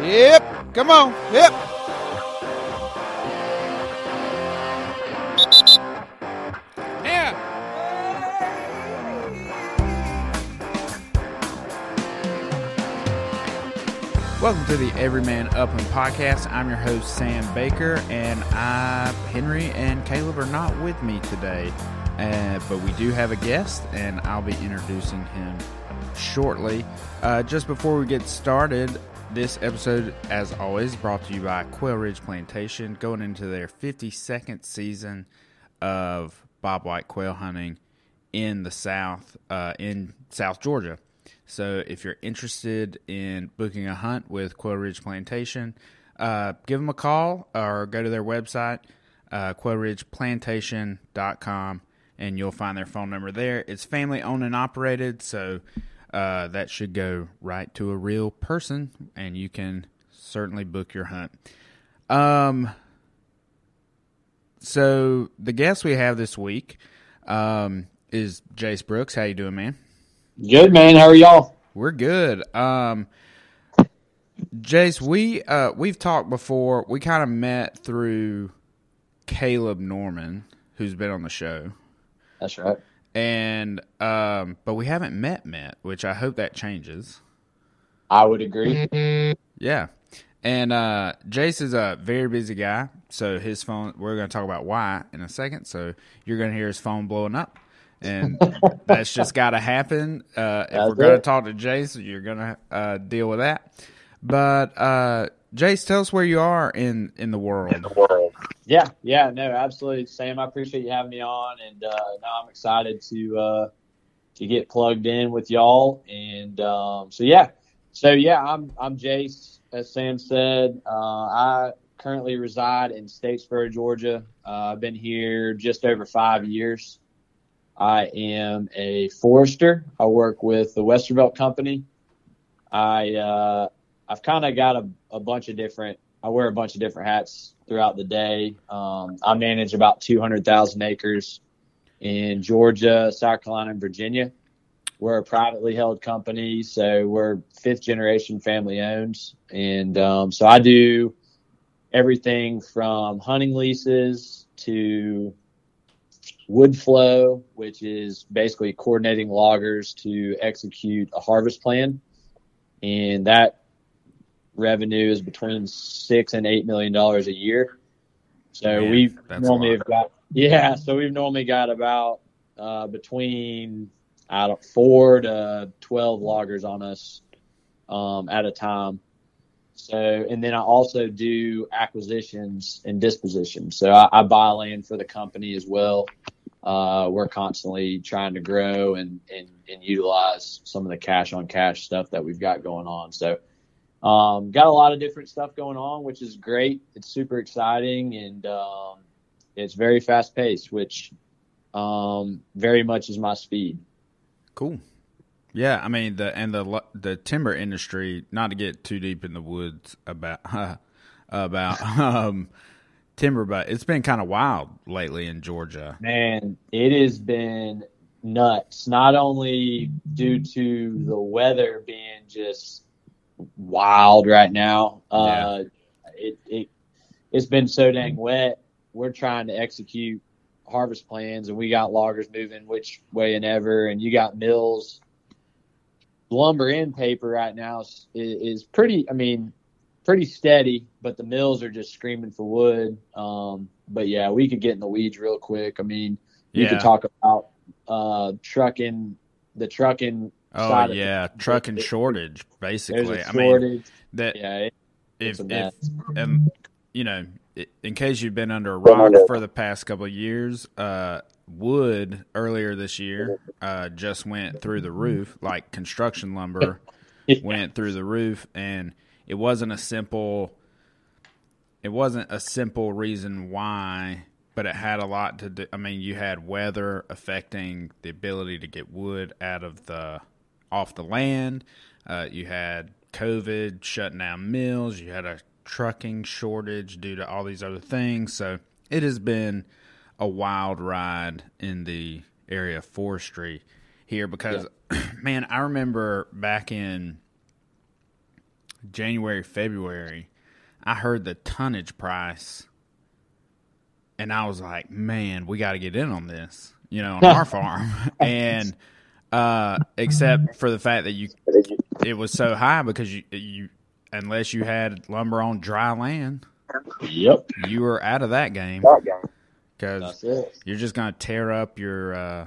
Yep. Come on. Yep. Yeah. Welcome to the Everyman Up Upland podcast. I'm your host Sam Baker, and I, Henry, and Caleb are not with me today, uh, but we do have a guest, and I'll be introducing him shortly. Uh, just before we get started, this episode, as always, brought to you by Quail Ridge Plantation, going into their 52nd season of bobwhite quail hunting in the South, uh, in South Georgia. So if you're interested in booking a hunt with Quail Ridge Plantation, uh, give them a call or go to their website, uh, quailridgeplantation.com, and you'll find their phone number there. It's family owned and operated, so uh, that should go right to a real person, and you can certainly book your hunt. Um, so the guest we have this week um, is Jase Brooks. How you doing, man? Good man. How are y'all? We're good. Um, Jase, we uh, we've talked before. We kind of met through Caleb Norman, who's been on the show, That's right. And um, but we haven't met met, which I hope that changes. I would agree. Yeah. And uh, Jase is a very busy guy, so his phone. We're going to talk about why in a second. So you're going to hear his phone blowing up, and that's just got to happen. Uh, if That's we're going to talk to Jase, you're going to uh, deal with that. But uh, Jase, tell us where you are in in the world. Yeah, yeah, no, absolutely, Sam. I appreciate you having me on, and uh, I'm excited to uh, to get plugged in with y'all. And um, so yeah, so yeah, I'm I'm Jase, as Sam said. Uh, I currently reside in Statesboro, Georgia. Uh, I've been here just over five years. I am a forester. I work with the Westervelt Company. I uh, I've kind of got a, a bunch of different. I wear a bunch of different hats throughout the day. Um, I manage about 200,000 acres in Georgia, South Carolina, and Virginia. We're a privately held company, so we're fifth generation family owned, and um, so I do everything from hunting leases to wood flow, which is basically coordinating loggers to execute a harvest plan. And that revenue is between six and eight million dollars a year. So Man, we've normally have got yeah, so we've normally got about uh, between I don't four to twelve loggers on us um, at a time. So, and then I also do acquisitions and dispositions. So I, I buy land for the company as well. Uh, we're constantly trying to grow and, and, and utilize some of the cash on cash stuff that we've got going on. So, um, got a lot of different stuff going on, which is great. It's super exciting and, um, it's very fast paced, which, um, very much is my speed. Cool. Yeah, I mean the and the the timber industry. Not to get too deep in the woods about about um, timber, but it's been kind of wild lately in Georgia. Man, it has been nuts. Not only due to the weather being just wild right now, uh, it, it it's been so dang wet. We're trying to execute harvest plans, and we got loggers moving which way and ever, and you got mills. Lumber and paper right now is, is pretty. I mean, pretty steady, but the mills are just screaming for wood. Um, but yeah, we could get in the weeds real quick. I mean, you Yeah. could talk about uh, trucking, the trucking. Oh side yeah, it. trucking It- shortage There's basically. a I mean that yeah, it, if if um, you know, in case you've been under a rock for the past couple of years, uh, wood earlier this year uh, just went through the roof, like construction lumber went through the roof, and it wasn't a simple. It wasn't a simple reason why, but it had a lot to do. I mean, you had weather affecting the ability to get wood out of the off the land. Uh, you had COVID shutting down mills. You had a trucking shortage due to all these other things. So it has been a wild ride in the area of forestry here because, man, I remember back in January, February, I heard the tonnage price, and I was like, "Man, we got to get in on this," you know, on our farm. And uh, except for the fact that you, it was so high because you, you, unless you had lumber on dry land, Yep. you were out of that game because you're just going to tear up your uh,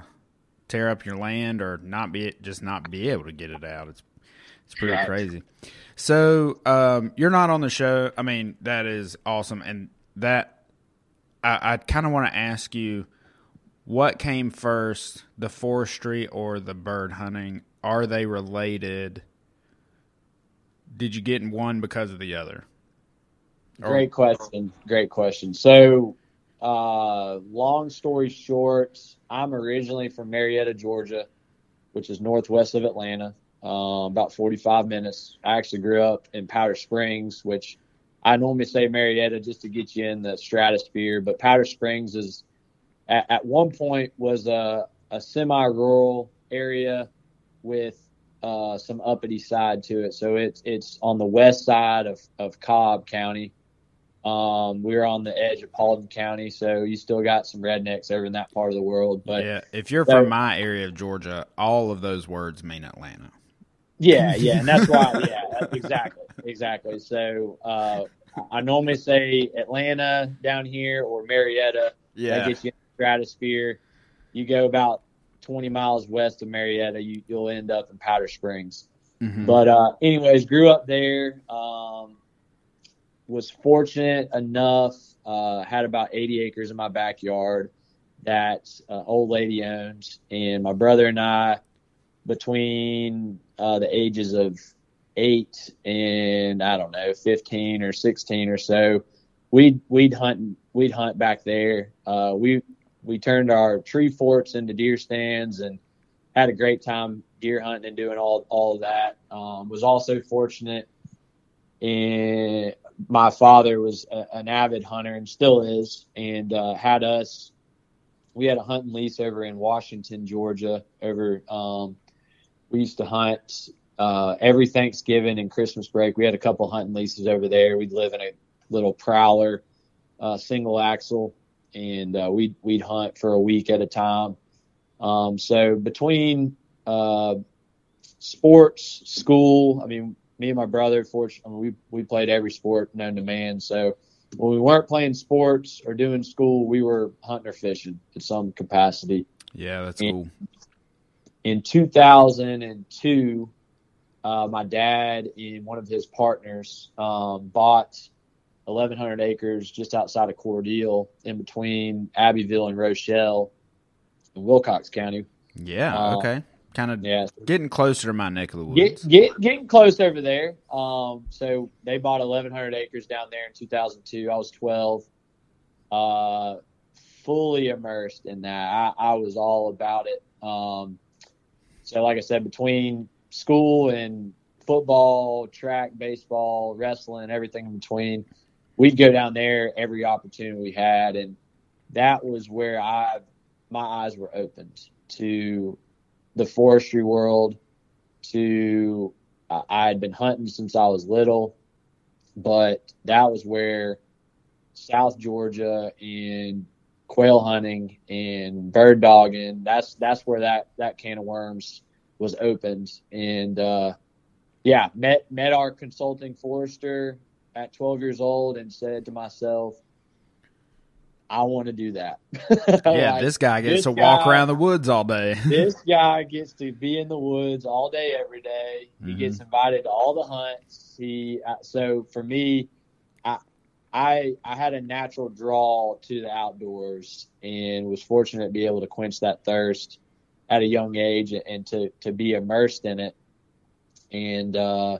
tear up your land or not be just not be able to get it out. It's it's pretty Right. crazy. So um, you're not on the show. I mean, that is awesome, and that I, I kind of want to ask you what came first, the forestry or the bird hunting? Are they related? Did you get in one because of the other? Or- Great question. Great question. So, uh, long story short, I'm originally from Marietta, Georgia, which is northwest of Atlanta, uh, about 45 minutes. I actually grew up in Powder Springs, which I normally say Marietta just to get you in the stratosphere, but Powder Springs is at, at one point was a, a semi-rural area with uh, some uppity side to it. So it's it's on the west side of, of Cobb County. Um, we're on the edge of Paulding County, so you still got some rednecks over in that part of the world. But yeah, if you're so- from my area of Georgia, all of those words mean Atlanta. Yeah, yeah, and that's why. Yeah, exactly, exactly. So uh, I normally say Atlanta down here or Marietta. That gets you stratosphere. You go about 20 miles west of Marietta, you, you'll end up in Powder Springs. Mhm. But uh, anyways, grew up there. Um, was fortunate enough. Uh, had about 80 acres in my backyard that uh, old lady owned, and my brother and I, between uh, the ages of eight and I don't know, 15 or 16 or so, we'd we'd hunt we'd hunt back there. Uh, we we turned our tree forts into deer stands and had a great time deer hunting and doing all all that. Um, was also fortunate, and my father was a, an avid hunter and still is, and uh, had us. We had a hunting lease over in Washington, Georgia. Over, um, we used to hunt uh, every Thanksgiving and Christmas break. We had a couple hunting leases over there. We'd live in a little prowler, uh, single axle, and uh, we'd we'd hunt for a week at a time. Um, so between uh, sports, school, I mean, me and my brother, fortunately, we we played every sport known to man. So when we weren't playing sports or doing school, we were hunting or fishing in some capacity. Yeah, that's Yeah. cool. In 2002, uh, my dad and one of his partners um, bought 1,100 acres just outside of Cordele, in between Abbeville and Rochelle, in Wilcox County. Yeah, Uh, okay. Kind of Yeah, getting closer to my neck of the woods. Get, get getting close over there. Um, so they bought 1,100 acres down there in 2002. I was 12. Uh, fully immersed in that. I, I was all about it. Um, so like I said, between school and football, track, baseball, wrestling, everything in between, we'd go down there every opportunity we had, and that was where I my eyes were opened to the forestry world. To I I had been hunting since I was little, but that was where South Georgia and quail hunting and bird dogging. That's that's where that that can of worms was opened, and uh, yeah, met met our consulting forester at 12 years old and said to myself, I want to do that. Yeah, Like, this guy gets this to walk around the woods all day. this guy gets to be in the woods all day, every day. He Mhm. gets invited to all the hunts. He uh, so for me, I I I had a natural draw to the outdoors and was fortunate to be able to quench that thirst at a young age and to to be immersed in it. And uh,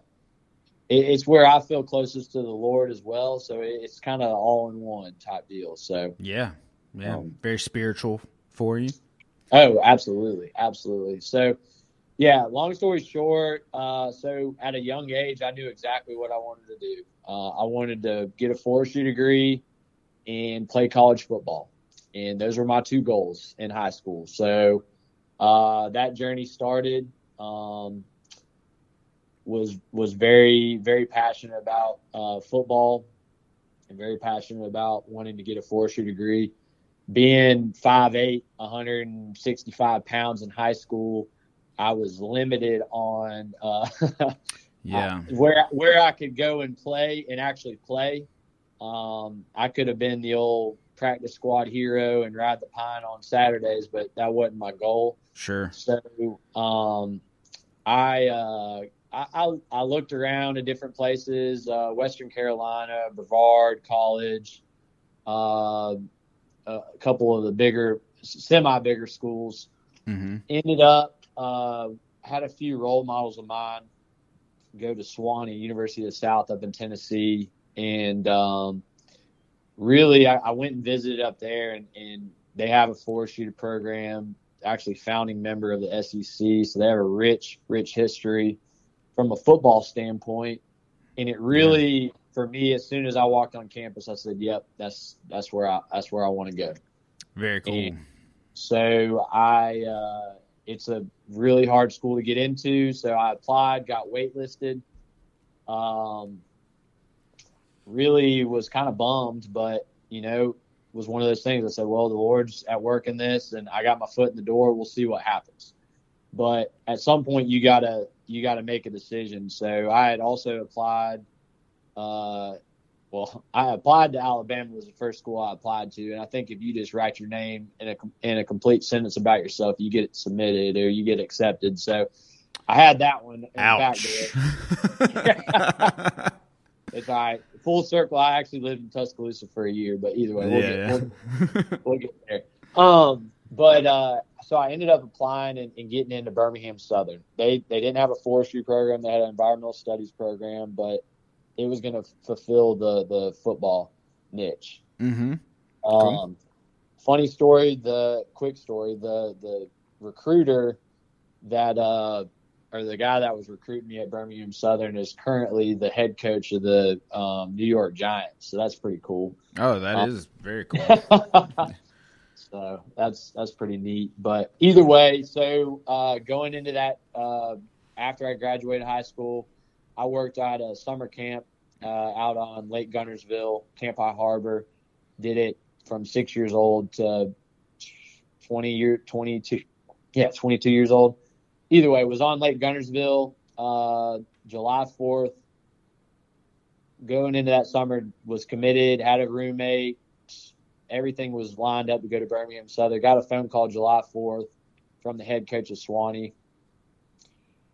it, it's where I feel closest to the Lord as well. So it, it's kind of all in one type deal. So. yeah, yeah. Um, Very spiritual for you. Oh, absolutely, absolutely. So, yeah. Long story short, uh, so at a young age, I knew exactly what I wanted to do. Uh, I wanted to get a forestry degree and play college football, and those were my two goals in high school. So uh, that journey started. Um, was was very very passionate about uh, football and very passionate about wanting to get a forestry degree. Being 5'8", 165 pounds in high school, I was limited on uh, yeah where where I could go and play and actually play. Um, I could have been the old practice squad hero and ride the pine on Saturdays, but that wasn't my goal. Sure. So um, I, uh, I, I looked around at different places, uh, Western Carolina, Brevard College, uh, a couple of the bigger, semi bigger schools. Mm-hmm. Ended up uh, had a few role models of mine go to Sewanee University of the South up in Tennessee, and um, really I, I, went and visited up there, and, and they have a forestry program. Actually, founding member of the SEC, so they have a rich, rich history from a football standpoint. And it really, yeah. for me, as soon as I walked on campus, I said, "Yep, that's that's where I that's where I want to go." Very cool. And so I, uh, it's a really hard school to get into. So I applied, got waitlisted. Um, really was kind of bummed, but you know, was one of those things. I said, well, the Lord's at work in this, and I got my foot in the door. We'll see what happens. But at some point, you gotta you gotta make a decision. So I had also applied. Uh, well, I applied to Alabama was the first school I applied to, and I think if you just write your name in a in a complete sentence about yourself, you get it submitted or you get accepted. So I had that one. Ouch. it's all right. Full circle. I actually lived in Tuscaloosa for a year, but either way, we'll, yeah, get, we'll, we'll get there. Um, but uh, so I ended up applying and, and, getting into Birmingham Southern. They they didn't have a forestry program; they had an environmental studies program, but it was going to fulfill the the football niche. Mm-hmm. Um, funny story. The quick story. The the recruiter that uh, or the guy that was recruiting me at Birmingham Southern is currently the head coach of the um, New York Giants. So that's pretty cool. Oh, that um, is very cool. So that's that's pretty neat. But either way, so uh, going into that uh, after I graduated high school, I worked at a summer camp uh, out on Lake Guntersville, Camp High Harbor. Did it from six years old to twenty year, twenty two, yeah, twenty two years old either way, was on Lake Guntersville uh, July 4th. Going into that summer, was committed, had a roommate. Everything was lined up to go to Birmingham Southern. Got a phone call July 4th from the head coach of Sewanee.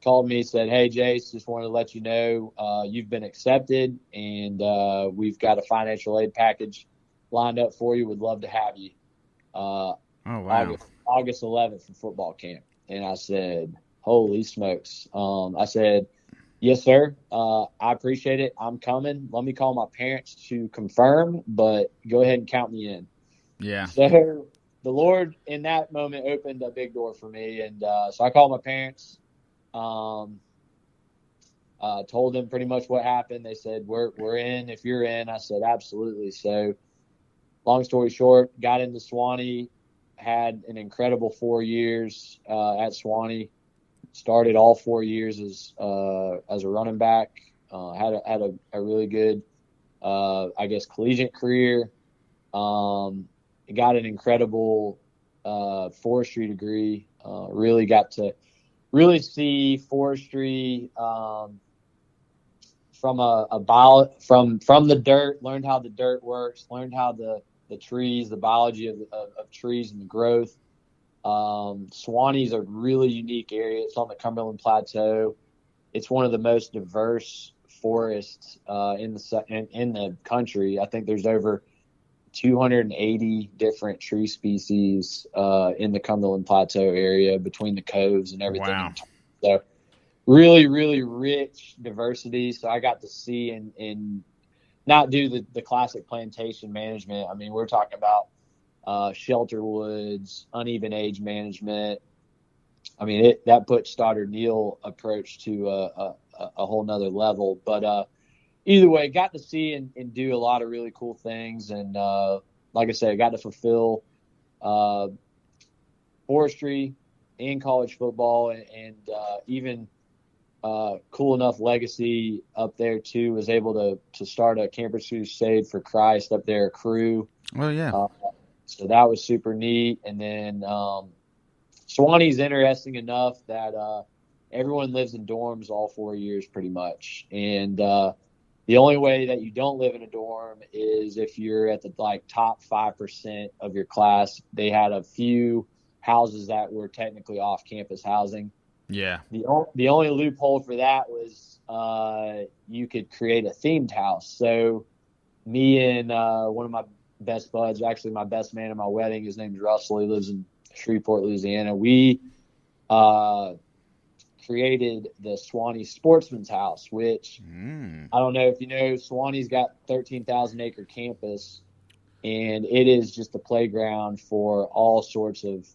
Called me, said, Hey, Jase, just wanted to let you know uh, you've been accepted and uh, we've got a financial aid package lined up for you. Would love to have you. Uh, oh, wow. August, August 11th for football camp. And I said, holy smokes. Um, I said, yes, sir. Uh, I appreciate it. I'm coming. Let me call my parents to confirm, but go ahead and count me in. Yeah. So the Lord in that moment opened a big door for me. And uh, so I called my parents. Um, uh, told them pretty much what happened. They said, we're, we're in. If you're in, I said, absolutely. So long story short, got into Sewanee, had an incredible four years uh, at Sewanee started all four years as uh, as a running back. Uh, had a, had a, a really good, uh, I guess, collegiate career. Um, got an incredible uh, forestry degree. Uh, really got to really see forestry um, from a, a bio, from from the dirt. Learned how the dirt works. Learned how the the trees, the biology of, of, of trees and the growth. Um, Sewanee's a really unique area. It's on the Cumberland Plateau. It's one of the most diverse forests uh, in the in, in, the country. I think there's over 280 different tree species uh, in the Cumberland Plateau area between the coves and everything. Wow. So really, really rich diversity. So I got to see and, and not do the, the classic plantation management. I mean, we're talking about uh, shelter woods, uneven age management. I mean, it, that put Stoddard Neel approach to a, a, a whole nother level. But uh, either way, got to see and, and, do a lot of really cool things. And uh, like I said, I got to fulfill uh, forestry and college football and, and uh, even uh, cool enough legacy up there too. Was able to to start a Campus Crusade for Christ up there, Cru. Well, yeah. So that was super neat. And then um, Sewanee's interesting enough that uh, everyone lives in dorms all four years pretty much, and uh, the only way that you don't live in a dorm is if you're at the like top five percent of your class. They had a few houses that were technically off campus housing. Yeah. The o- the only loophole for that was uh, you could create a themed house. So me and uh, one of my best buds, actually my best man at my wedding, his name's Russell. He lives in Shreveport, Louisiana. We uh, created the Sewanee Sportsman's House, which Mm. I don't know if you know, Sewanee's got 13,000 acre campus, and it is just a playground for all sorts of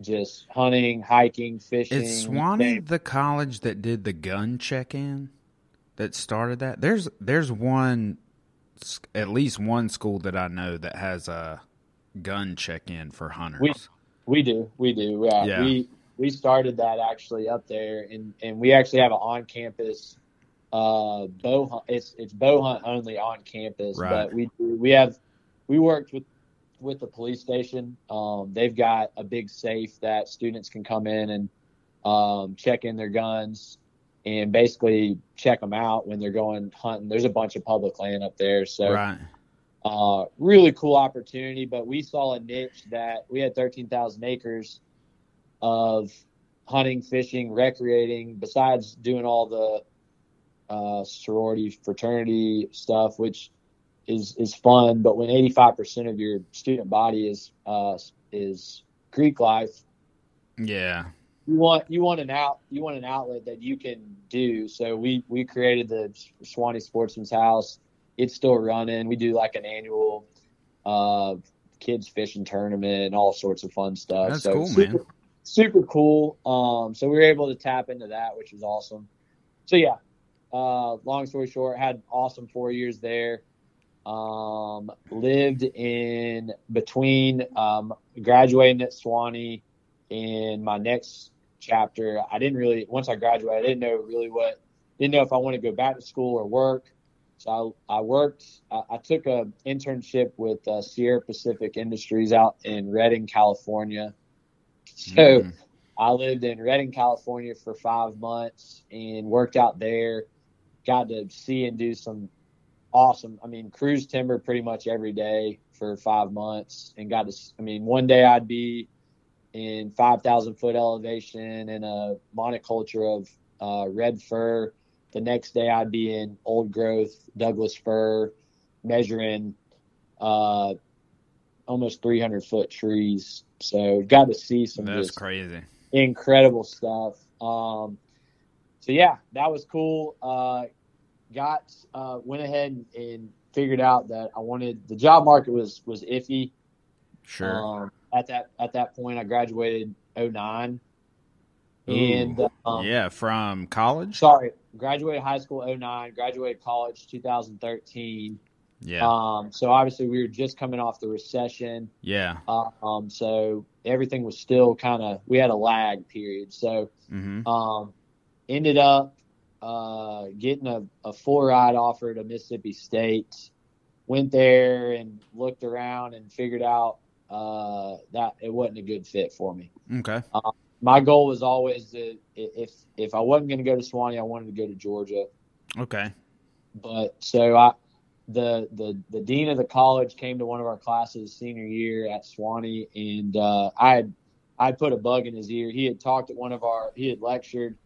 just hunting, hiking, fishing. Is Sewanee the college that did the gun check-in that started that? There's there's one, at least one school that I know that has a gun check-in for hunters. We do, we do. Yeah, Yeah. we we started that actually up there, and and we actually have an on campus uh bow hunt. It's it's bow hunt only on campus, Right. but we do, we have we worked with with the police station. Um, they've got a big safe that students can come in and um, check in their guns and basically check them out when they're going hunting. There's a bunch of public land up there, so right. uh, really cool opportunity, but we saw a niche that we had 13,000 acres of hunting, fishing, recreating, besides doing all the uh, sorority, fraternity stuff, which is, is fun. But when 85% of your student body is, uh, is Greek life, Yeah. You want you want an out you want an outlet that you can do. So we we created the Sewanee Sportsman's House. It's still running. We do like an annual uh, kids fishing tournament and all sorts of fun stuff. That's so cool, super, man. Super cool. Um, so we were able to tap into that, which was awesome. So yeah, uh, long story short, had awesome four years there. Um, lived in between um, graduating at Sewanee and my next chapter. I didn't really once I graduated, I didn't know really what didn't know if I wanted to go back to school or work. So I, I worked. I, I took a internship with uh, Sierra Pacific Industries out in Redding, California. So Mm. I lived in Redding, California for five months and worked out there. Got to see and do some awesome. I mean, cruise timber pretty much every day for five months, and got to. I mean, one day I'd be in five thousand foot elevation in a monoculture of uh, red fir. The next day I'd be in old growth Douglas fir, measuring uh, almost 300 foot trees. So got to see some That's crazy. incredible stuff. Um, so yeah, that was cool. Uh, got uh, went ahead and, and figured out that I wanted the job market was was iffy. Sure. Um, at that at that point, I graduated 09. and um, yeah, from college. sorry, graduated high school 09, graduated college 2013. Yeah. Um, so obviously we were just coming off the recession. yeah. Um, so everything was still kind of we had a lag period. So hmm um, ended up uh, getting a, a full ride offer to Mississippi State. Went there and looked around and figured out uh, that it wasn't a good fit for me. Okay. My goal was always to if if I wasn't going to go to Sewanee, I wanted to go to Georgia. Okay. But so I the the the dean of the college came to one of our classes senior year at Sewanee, and uh, I had I put a bug in his ear. He had talked at one of our he had lectured.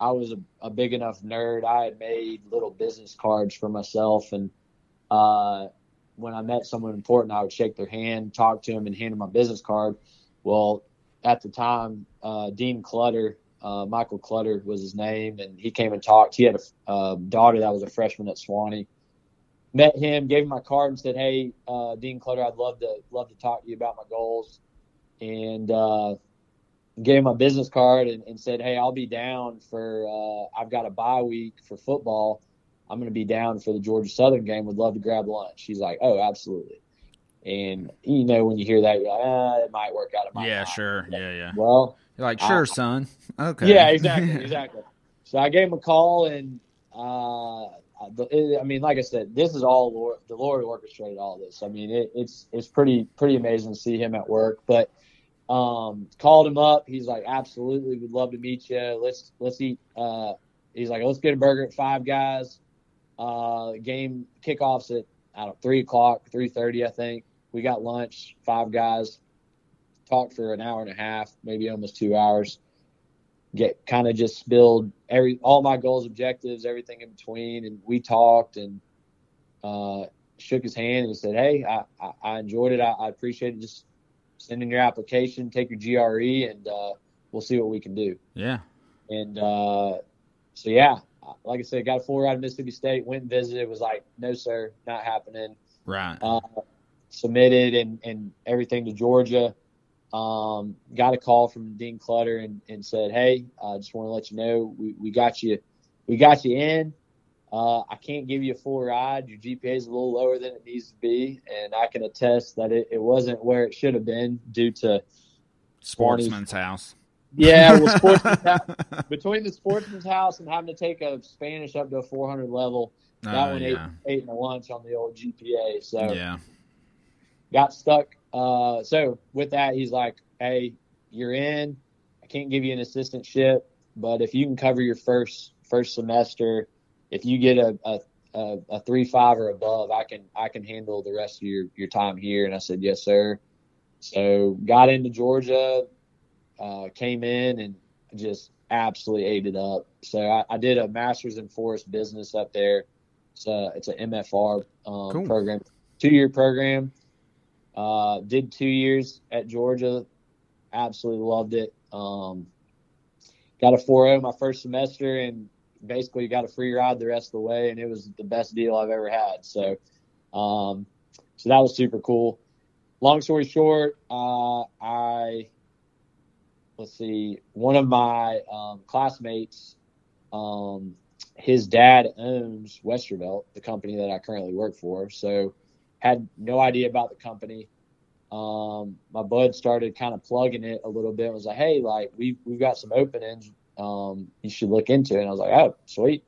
I was a, a big enough nerd. I had made little business cards for myself, and uh, when I met someone important, I would shake their hand, talk to them, and hand them my business card. Well, at the time, uh, Dean Clutter, uh, Michael Clutter was his name, and he came and talked. He had a uh, daughter that was a freshman at Sewanee. Met him, gave him my card, and said, "Hey, uh, Dean Clutter, I'd love to love to talk to you about my goals." And uh, gave him my business card and, and said, "Hey, I'll be down for. Uh, I've got a bye week for football. I'm going to be down for the Georgia Southern game. Would love to grab lunch." He's like, "Oh, absolutely." And you know when you hear that, you're like, ah, "It might work out." It might Yeah. not." Sure. Yeah. Yeah. Well, You're like, I- sure, son. Okay. yeah, exactly, exactly. so I gave him a call, and uh, I mean, like I said, this is all Lord, the Lord orchestrated all this. I mean, it, it's it's pretty pretty amazing to see him at work. But um, called him up. He's like, absolutely, would love to meet you. Let's let's eat. Uh, he's like, let's get a burger at Five Guys. Uh, game kickoffs at I don't three o'clock, three thirty, I think. We got lunch. Five Guys talked for an hour and a half, maybe almost two hours. Get kind of just spilled every all my goals, objectives, everything in between, and we talked and uh, shook his hand and said, "Hey, I, I, I enjoyed it. I, I, appreciate it. Just send in your application, take your GRE, and uh, we'll see what we can do." Yeah. And uh, so yeah, like I said, got a full ride to Mississippi State. Went and visited. Was like, no sir, not happening. Right. Uh, submitted and and everything to Georgia. Um, got a call from Dean Clutter and, and said, "Hey, I just want to let you know we, we got you, we got you in. Uh, I can't give you a full ride. Your GPA is a little lower than it needs to be, and I can attest that it, it wasn't where it should have been due to Sportsman's house. Yeah, well, sportsman's between the Sportsman's house and having to take a Spanish up to a 400 level, that uh, one yeah. ate, ate in a lunch on the old GPA. So yeah, got stuck uh, so with that, he's like, "Hey, you're in. I can't give you an assistantship, but if you can cover your first first semester, if you get a, a a, a, three five or above, I can I can handle the rest of your your time here. And I said, yes, sir. So got into Georgia, uh, came in and just absolutely ate it up. So I, I did a master's in forest business up there. It's a it's an MFR um, cool. program, two year program. Uh, did two years at Georgia. Absolutely loved it. Um, got a 4.0 my first semester and basically got a free ride the rest of the way. And it was the best deal I've ever had. So, um, so that was super cool. Long story short, uh, I, let's see, one of my um, classmates, um, his dad owns Westervelt, the company that I currently work for. So, had no idea about the company. Um, my bud started kind of plugging it a little bit. Was like, hey, like we we've got some openings. Um, you should look into it. And I was like, oh, sweet.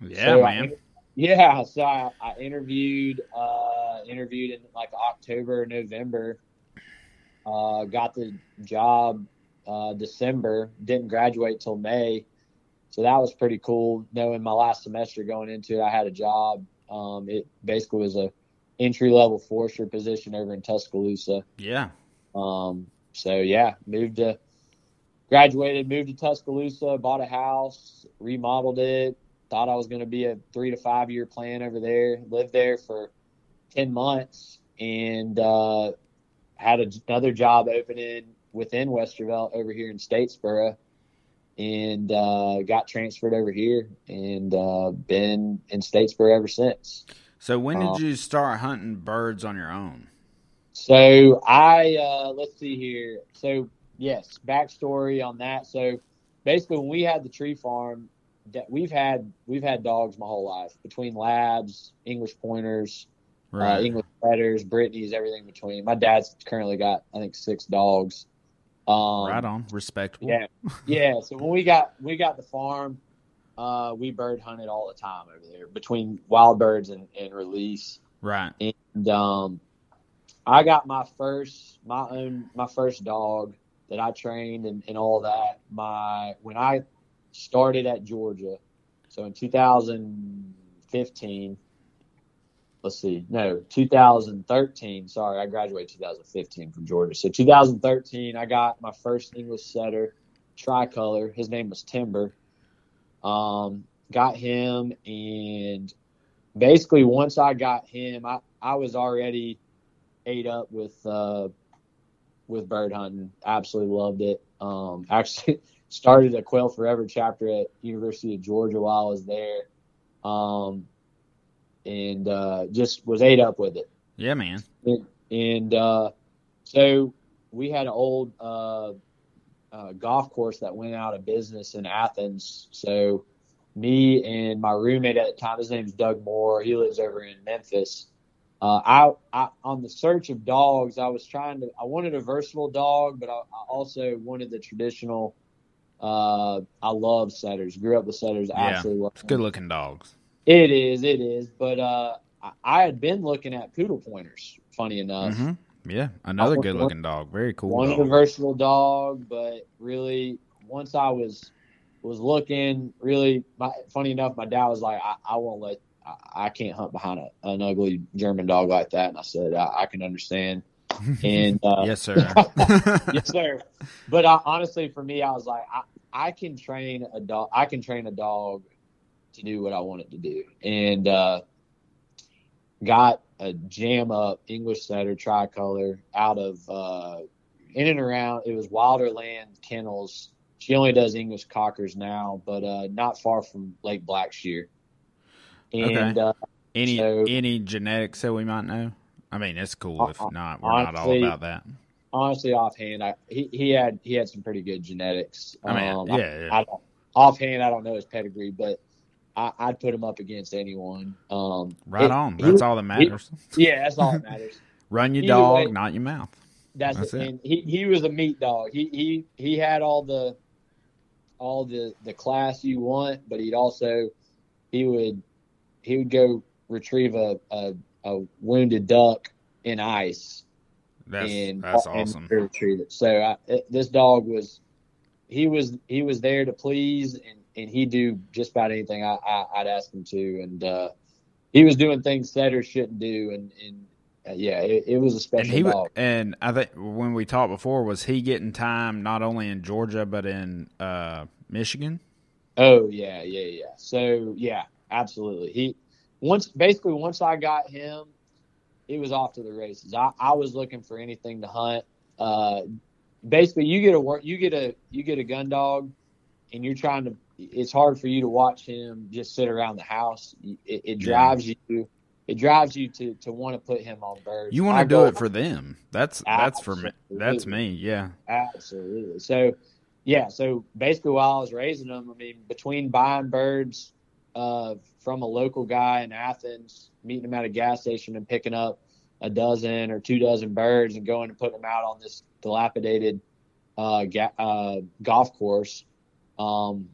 Yeah, so man. I, yeah. So I, I interviewed uh, interviewed in like October, November. Uh, got the job uh, December. Didn't graduate till May. So that was pretty cool. Knowing my last semester going into it, I had a job. Um, it basically was a entry level forester position over in Tuscaloosa. Yeah. Um, so yeah, moved to graduated, moved to Tuscaloosa, bought a house, remodeled it. Thought I was going to be a three to five year plan over there. Lived there for ten months and uh, had another job opening within Westervelt over here in Statesboro, and uh, got transferred over here and uh, been in Statesboro ever since. So when did um, you start hunting birds on your own? So I uh, let's see here. So yes, backstory on that. So basically, when we had the tree farm, we've had we've had dogs my whole life between labs, English pointers, uh, right. uh, English setters, Brittany's, everything between. My dad's currently got I think six dogs. Um, right on, respectable. Yeah, yeah. So when we got we got the farm, uh, we bird hunted all the time over there between wild birds and, and release. Right. And um, I got my first, my own, my first dog that I trained and, and all that. My when I started at Georgia, so in 2015. Let's see, no, 2013. Sorry, I graduated 2015 from Georgia. So 2013, I got my first English setter, tricolor. His name was Timber um, got him, and basically once I got him, I, I was already ate up with uh, with bird hunting. Absolutely loved it. Um, actually started a Quail Forever chapter at University of Georgia while I was there, um, and uh, just was ate up with it. Yeah, man. And, and uh, so we had an old uh, uh, golf course that went out of business in Athens. So me and my roommate at the time, his name's Doug Moore. He lives over in Memphis. Uh, I, I, on the search of dogs, I was trying to. I wanted a versatile dog, but I, I also wanted the traditional Uh, I love setters. Grew up with setters. Yeah, Absolutely love it's good looking dogs. It is. It is. But uh, I, I had been looking at poodle pointers. Funny enough, hmm Yeah, another good looking dog. Very cool. one dog. versatile dog. But really, once I was was looking, really, my, funny enough, my dad was like, "I, I won't let." I- I can't hunt behind a, an ugly German dog like that, and I said I, I can understand. And uh, yes, sir. yes, sir. But uh, honestly, for me, I was like, I, I can train a dog. I can train a dog to do what I wanted to do, and uh, got a jam up English setter tricolor out of uh, in and around. It was Wilderland Kennels. She only does English cockers now, but uh, not far from Lake Blackshear. And Okay. uh, any So- any genetics that we might know? I mean, it's cool if Uh, not. We're not all honestly, about that. honestly, offhand, I, he he had he had some pretty good genetics. I mean, Um, yeah, yeah. I offhand, I don't know his pedigree, but I, I'd put him up against anyone. Um, right it- on. he- That's all that matters. Yeah, that's all that matters. Run your either dog, way- not your mouth. That's, That's it. it. And he, he was a meat dog. He he he had all the all the the class you want, but he'd also he would he would go retrieve a a, a wounded duck in ice That's and that's and awesome. retrieve it. So I, this dog was he was he was there to please and, and he'd do just about anything I, I I'd ask him to and uh, he was doing things setters shouldn't do and and uh, yeah it, it was a And special he dog. and I think when we talked before, was he getting time not only in Georgia but in uh, Michigan? Oh yeah yeah yeah. So yeah absolutely he once basically once I got him it was off to the races. I, I was looking for anything to hunt. Uh, basically, you get a work, you get a you get a gun dog, and you're trying to. It's hard for you to watch him just sit around the house. It, it Yeah. drives you. It drives you to, to want to put him on birds. You want to do it for them. That's that's for me. That's me. Yeah. Absolutely. So, yeah. So basically, while I was raising them, I mean, between buying birds uh, from a local guy in Athens, meeting him at a gas station, and picking up a dozen or two dozen birds and going and putting them out on this dilapidated uh, ga- uh, golf course, um,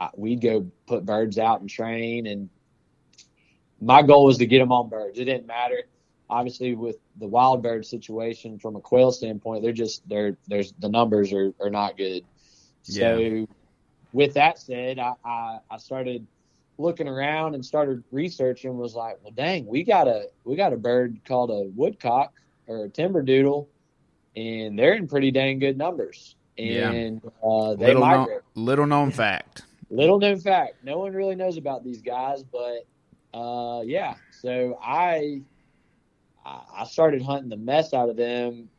I, we'd go put birds out and train. And my goal was to get them on birds. It didn't matter obviously with the wild bird situation from a quail standpoint, they're just they're there's the numbers are, are not good. So with that said, I, I, I started looking around and started researching was like, well dang, we got a we got a bird called a woodcock or a timber doodle and they're in pretty dang good numbers. Yeah. And uh, they Little migrate. known, little known fact. Little known fact. No one really knows about these guys, but uh, yeah. So I I started hunting the mess out of them.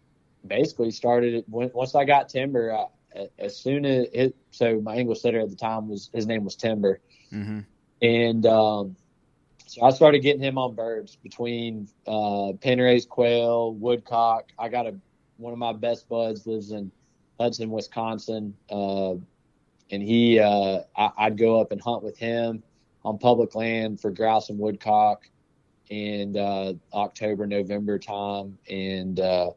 Basically, started it when, once I got Timber. I, as soon as it, so my English setter at the time was his name was Timber, hmm and um, so I started getting him on birds between uh, pen raised quail, woodcock. I got a one of my best buds lives in Hudson, Wisconsin, uh, and he uh, I, I'd go up and hunt with him on public land for grouse and woodcock in uh, October, November time, and uh,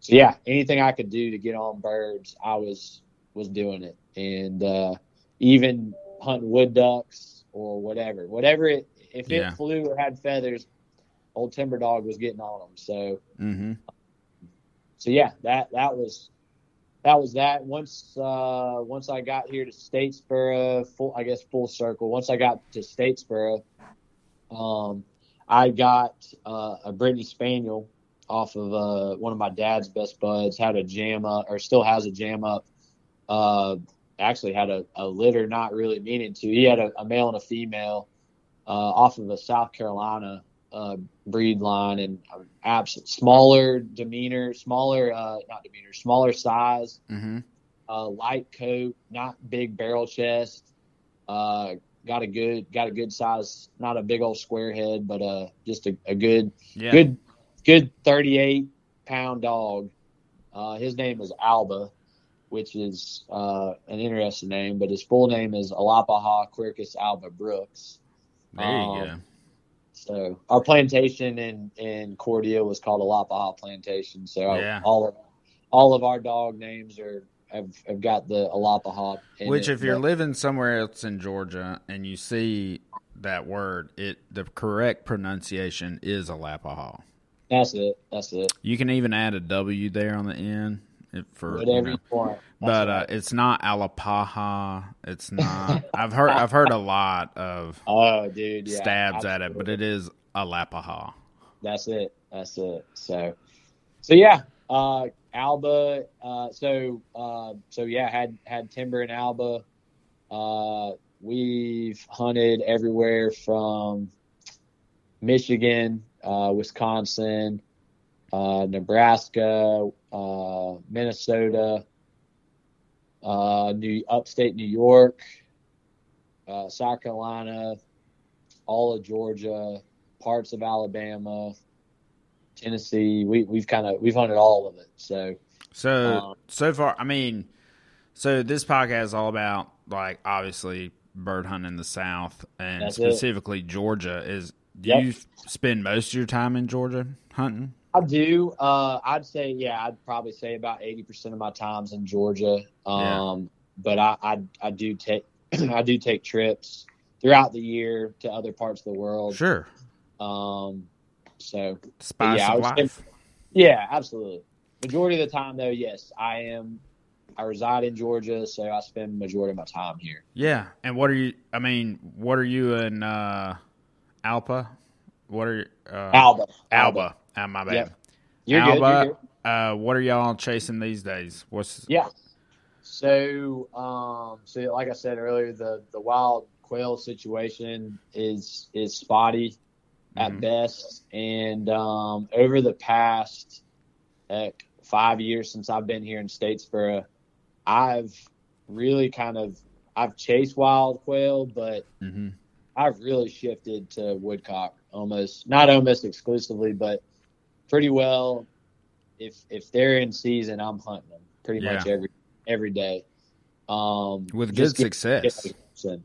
so yeah, anything I could do to get on birds, I was was doing it, and uh, even hunting wood ducks or whatever, whatever it if it Yeah. flew or had feathers, old timber dog was getting on them. So hmm so yeah, that that was that was that. Once uh, once I got here to Statesboro, full I guess full circle. Once I got to Statesboro, um, I got uh, a Brittany Spaniel off of uh, one of my dad's best buds. Had a jam up, or still has a jam up. Uh, actually had a, a litter, not really meaning to. He had a, a male and a female uh, off of a South Carolina uh, breed line and um, abs- smaller demeanor, smaller uh, not demeanor, smaller size, hmm uh, light coat, not big barrel chest. Uh, got a good got a good size, not a big old square head, but uh, just a, a good Yeah. good good 38 pound dog. Uh, his name is Alba, which is uh, an interesting name, but his full name is Alapaha Quercus Alba Brooks. There you Um, go. So our plantation in in Cordia was called a Alapaha Plantation. So Yeah. all of all of our dog names are have, have got the Alapaha. Which, it, if you're but- living somewhere else in Georgia and you see that word, it the correct pronunciation is Alapaha. that's it. That's it. You can even add a W there on the end for Whatever know. you want. But uh, it's not Alapaha. It's not. I've heard. I've heard a lot of oh, dude, yeah, stabs at it, but it is Alapaha. That's it. That's it. So, so yeah, uh, Alba. Uh, so, uh, so yeah, had had timber in Alba. Uh, we've hunted everywhere from Michigan, uh, Wisconsin, uh, Nebraska, uh, Minnesota, uh, New upstate New York, uh, South Carolina, all of Georgia, parts of Alabama, Tennessee. We we've kind of we've hunted all of it. So So Um, so far, I mean, so this podcast is all about like obviously bird hunting in the South and That's it. specifically Georgia. Is do Yep. you spend most of your time in Georgia hunting? I do. Uh, I'd say yeah. I'd probably say about eighty percent of my times in Georgia. Um, but I, I I do take I do take trips throughout the year to other parts of the world. Sure, Um, so spice yeah, I of would say- life. yeah, absolutely. Majority of the time though, yes, I am. I reside in Georgia, so I spend majority of my time here. Yeah, and what are you? I mean, what are you in uh, Alpa? What are you, uh, Alba, Alba? Ah, my bad. Yep. You're good. You're good. Uh, what are y'all chasing these days? What's Yeah. So, um, so like I said earlier, the the wild quail situation is is spotty at Mhm. best, and um, over the past heck, five years since I've been here in Statesboro, I've really kind of I've chased wild quail, but hmm I've really shifted to woodcock almost not almost exclusively, but pretty well. If if they're in season, I'm hunting them pretty much every every day. Um, with good success?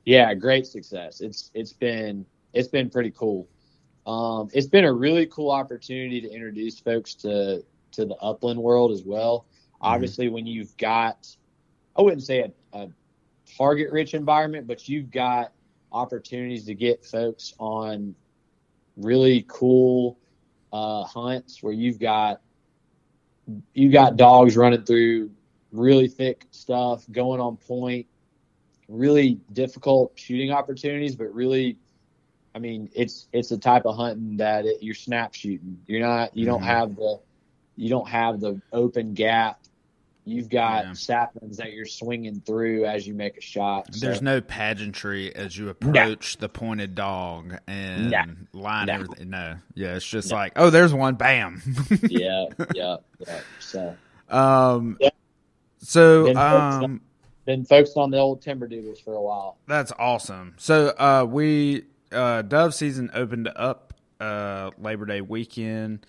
yeah, great success. It's it's been it's been pretty cool. Um, it's been a really cool opportunity to introduce folks to to the upland world as well. Obviously, when you've got, I wouldn't say a, a target rich environment, but you've got opportunities to get folks on really cool uh, hunts where you've got you got dogs running through really thick stuff, going on point, really difficult shooting opportunities, but really, I mean, it's it's a type of hunting that it, you're snap shooting. You're not, you don't Mhm. have the, you don't have the open gap. You've got Yeah. saplings that you're swinging through as you make a shot. So- There's no pageantry as you approach the pointed dog and No. line No. everything. No, yeah, it's just like, oh, there's one, bam. yeah, yeah, yeah. So um, Yeah. so Been focused um, been focused on the old timber doodles for a while. that's awesome. So uh, we uh, dove season opened up uh, Labor Day weekend.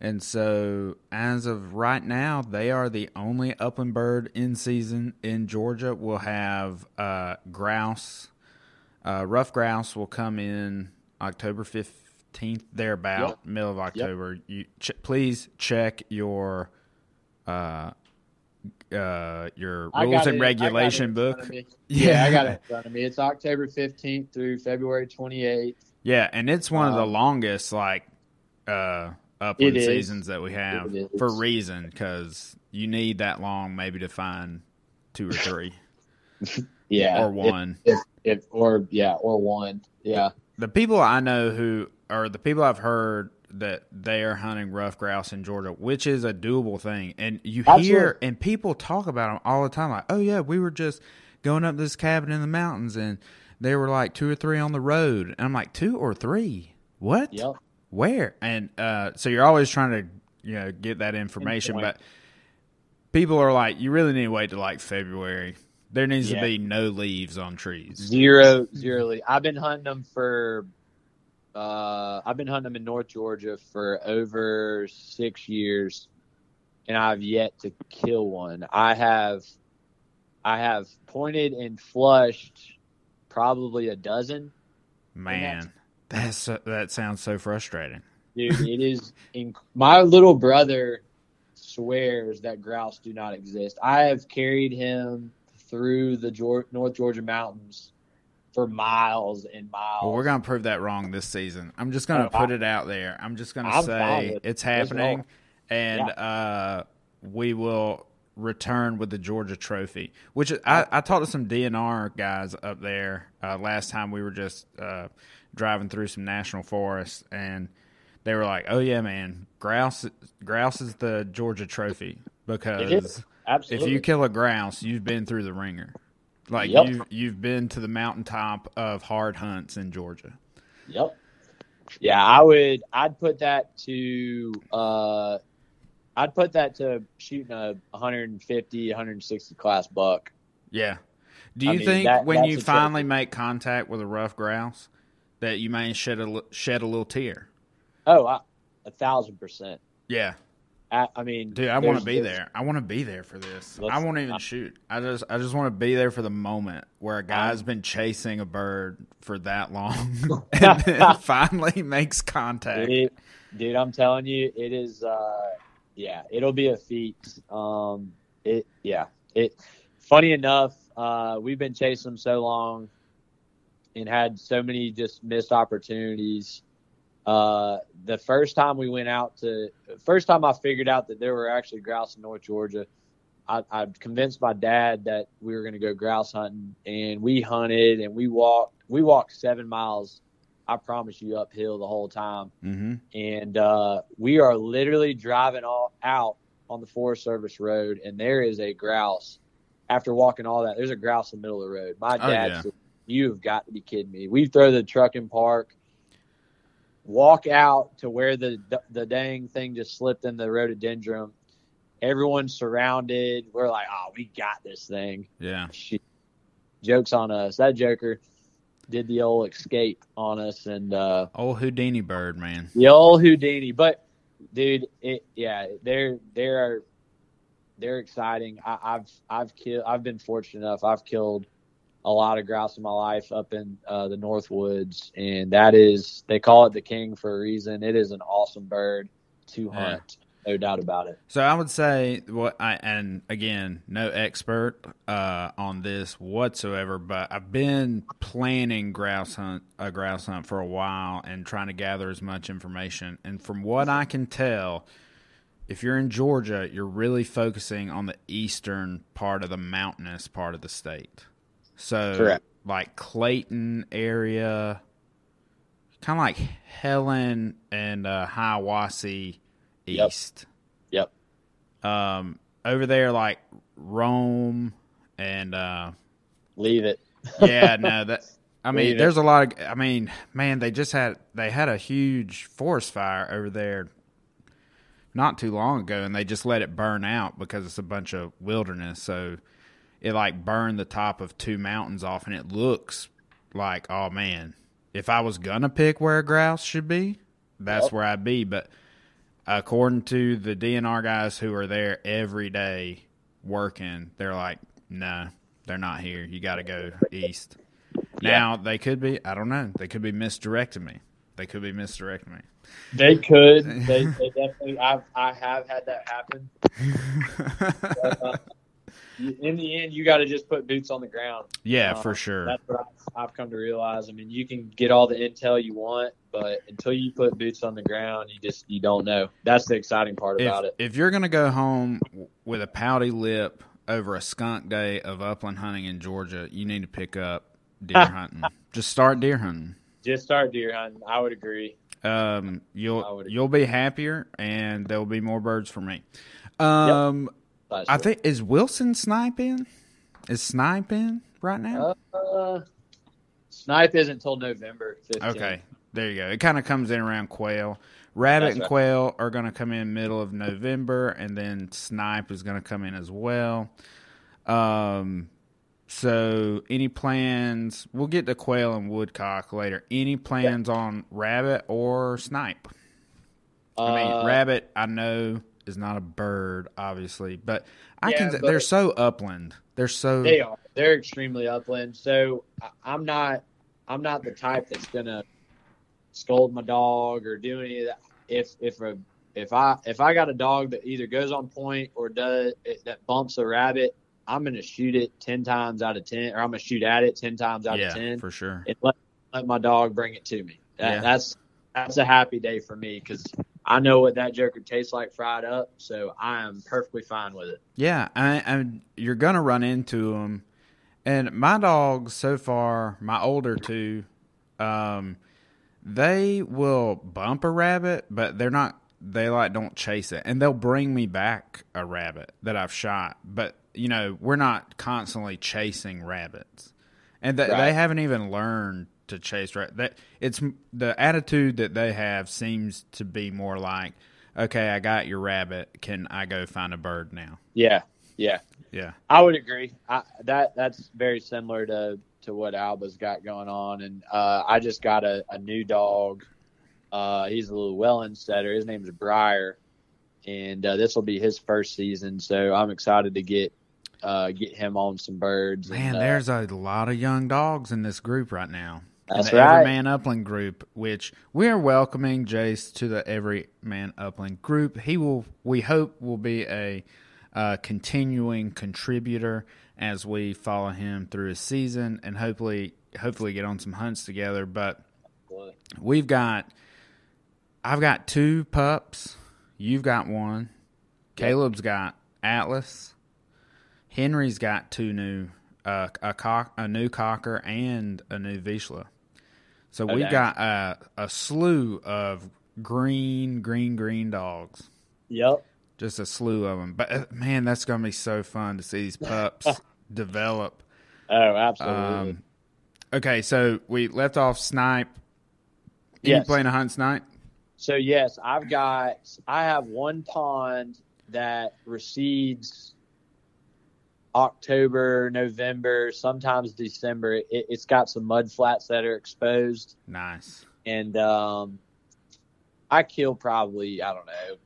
And so, as of right now, they are the only upland bird in season in Georgia. We'll have uh, grouse, uh, rough grouse will come in October fifteenth, thereabout, Yep. middle of October. You ch- please check your uh, uh, your rules and it- I got it regulation book. Yeah. Yeah, I got it in front of me. It's October 15th through February 28th. Yeah, and it's one of the Um, longest like uh upland seasons that we have for a reason because you need that long maybe to find two or three Yeah. or one. If, if, or, yeah, or one. Yeah. the people I know who or the people I've heard that they are hunting rough grouse in Georgia, which is a doable thing, and you hear and people talk about them all the time, like, oh yeah, we were just going up this cabin in the mountains and there were like two or three on the road, and I'm like, two or three, what? Yep. Where and uh, so you're always trying to you know get that information but people are like you really need to wait to like february there needs Yeah. to be no leaves on trees Zero, zero. lead. I've been hunting them for, uh, I've been hunting them in North Georgia for over six years, and I've yet to kill one. I have, I have pointed and flushed probably a dozen. man that's that sounds so frustrating Dude, it is. Inc- my little brother swears that grouse do not exist. I have carried him through the Georgia, North Georgia mountains for miles and miles. Well, we're gonna prove that wrong this season. I'm just gonna Oh, put I- it out there. I'm just gonna I'm say it's happening, roll. and uh, we will return with the Georgia Trophy. Which I, I talked to some DNR guys up there uh, last time. We were just uh, driving through some national forests, and they were like, "Oh yeah, man, grouse grouse is the Georgia Trophy because." If you kill a grouse, you've been through the ringer. Like Yep. you've you've been to the mountaintop of hard hunts in Georgia. Yep. Yeah, I would. I'd put that to. Uh, I'd put that to shooting a 150, 160 class buck. Yeah. Do you I mean, think that- when you finally make contact with a rough grouse that you may shed a shed a little tear? Oh, I, a thousand percent. Yeah, I, I mean, dude, I want to be there. I want to be there for this. I won't even I- shoot. I just I just want to be there for the moment where a guy's been chasing a bird for that long and then finally makes contact. It, dude, I'm telling you, it is. Uh, yeah, it'll be a feat. Um, it, yeah, it. Funny enough, uh, we've been chasing them so long, and had so many just missed opportunities. Uh, the first time we went out to, first time I figured out that there were actually grouse in North Georgia, I, I convinced my dad that we were going to go grouse hunting, and we hunted and we walked. We walked seven miles. I promise you, uphill the whole time Mm-hmm. and uh, we are literally driving all out on the Forest Service road, and there is a grouse. After walking all that, there's a grouse in the middle of the road. My Oh, dad yeah. Said, "You have got to be kidding me." We throw the truck in park, walk out to where the the dang thing just slipped in the rhododendron. Everyone's surrounded. We're like, "Oh, we got this thing." Yeah. She, jokes on us. That joker did the old escape on us, and uh, Old Houdini bird, man. the old Houdini. But dude, it yeah, they're they're they're exciting. I, I've I've killed. I've been fortunate enough. I've killed a lot of grouse in my life up in uh, the North Woods, and that is they call it the king for a reason. It is an awesome bird to Yeah. hunt, no doubt about it. So I would say what I and again, no expert uh, on this whatsoever, but I've been planning grouse hunt a grouse hunt for a while and trying to gather as much information. And from what I can tell, if you're in Georgia, you're really focusing on the eastern part of the mountainous part of the state. So Correct. like Clayton area, kind of like Helen and uh, Hiawassee east Yep. um, over there like Rome and uh, Leave it. yeah, no, that I mean, Leave it. there's a lot of I mean, man, they just had they had a huge forest fire over there not too long ago, and they just let it burn out because it's a bunch of wilderness. So it like burned the top of two mountains off, and it looks like oh man, if I was gonna pick where a grouse should be, that's Yep. where I'd be. But according to the DNR guys who are there every day working, they're like, no, they're not here. You got to go east. Yeah. Now they could be. I don't know. They could be misdirecting me. They could be misdirecting me. They could. They, they definitely. I've I have had that happen. But, uh, in the end, you got to just put boots on the ground. yeah, Uh, for sure. That's what I've, I've come to realize. I mean, you can get all the intel you want, but until you put boots on the ground, you just you don't know. That's the exciting part If, about it. if you're gonna go home with a pouty lip over a skunk day of upland hunting in Georgia, you need to pick up deer hunting. Just start deer hunting. Just start deer hunting. I would agree. Um, you'll would- you'll be happier, and there will be more birds for me. Um, That's I think is Wilson sniping? Is sniping right now? Uh, snipe isn't till November 15th. Okay, there you go. It kind of comes in around quail. Rabbit That's and right. quail are going to come in middle of November, and then snipe is going to come in as well. Um, so any plans? We'll get to quail and woodcock later. Any plans on rabbit or snipe? I mean, Uh, rabbit. I know is not a bird, obviously, but I Yeah, can. but- they're so upland. They're so. They are. They're extremely upland. So I'm not. I'm not the type that's gonna scold my dog or do any of that. If if a if I if I got a dog that either goes on point or does that bumps a rabbit, I'm gonna shoot it ten times out of ten, or I'm gonna shoot at it ten times out yeah, of ten for sure. and let let my dog bring it to me. That, Yeah. That's that's a happy day for me because I know what that joker tastes like fried up, so I am perfectly fine with it. Yeah, I, I, you're gonna run into them, and my dogs so far, my older two, um, they will bump a rabbit, but they're not. They like don't chase it, and they'll bring me back a rabbit that I've shot. But you know, we're not constantly chasing rabbits, and th- Right. they haven't even learned to chase right That it's the attitude that they have seems to be more like, okay, I got your rabbit. Can I go find a bird now? Yeah, yeah, Yeah. I would agree. I, that that's very similar to to what Alba's got going on, and uh, I just got a, a new dog. Uh, he's a little Llewellyn setter. His name's Briar, and uh, this will be his first season. So I'm excited to get uh, get him on some birds. Man, and, uh, there's a lot of young dogs in this group right now. That's the right. Everyman Upland group, which we are welcoming Jase to the Everyman Upland group. He will, we hope, will be a uh, continuing contributor as we follow him through his season, and hopefully, hopefully get on some hunts together. But we've got, I've got two pups. You've got one. Caleb's got Atlas. Henry's got two new, uh, a cock, a new cocker, and a new Vizsla. So we've got a, a slew of green, green, green dogs. Yep. Just a slew of them. But uh, man, that's gonna be so fun to see these pups develop. Oh, absolutely. Um, okay, so we left off snipe. You Yes. playing a hunt snipe? So yes, I've got I have one pond that recedes October, November, sometimes December. It, it's got some mud flats that are exposed, Nice. and um, I kill probably I don't know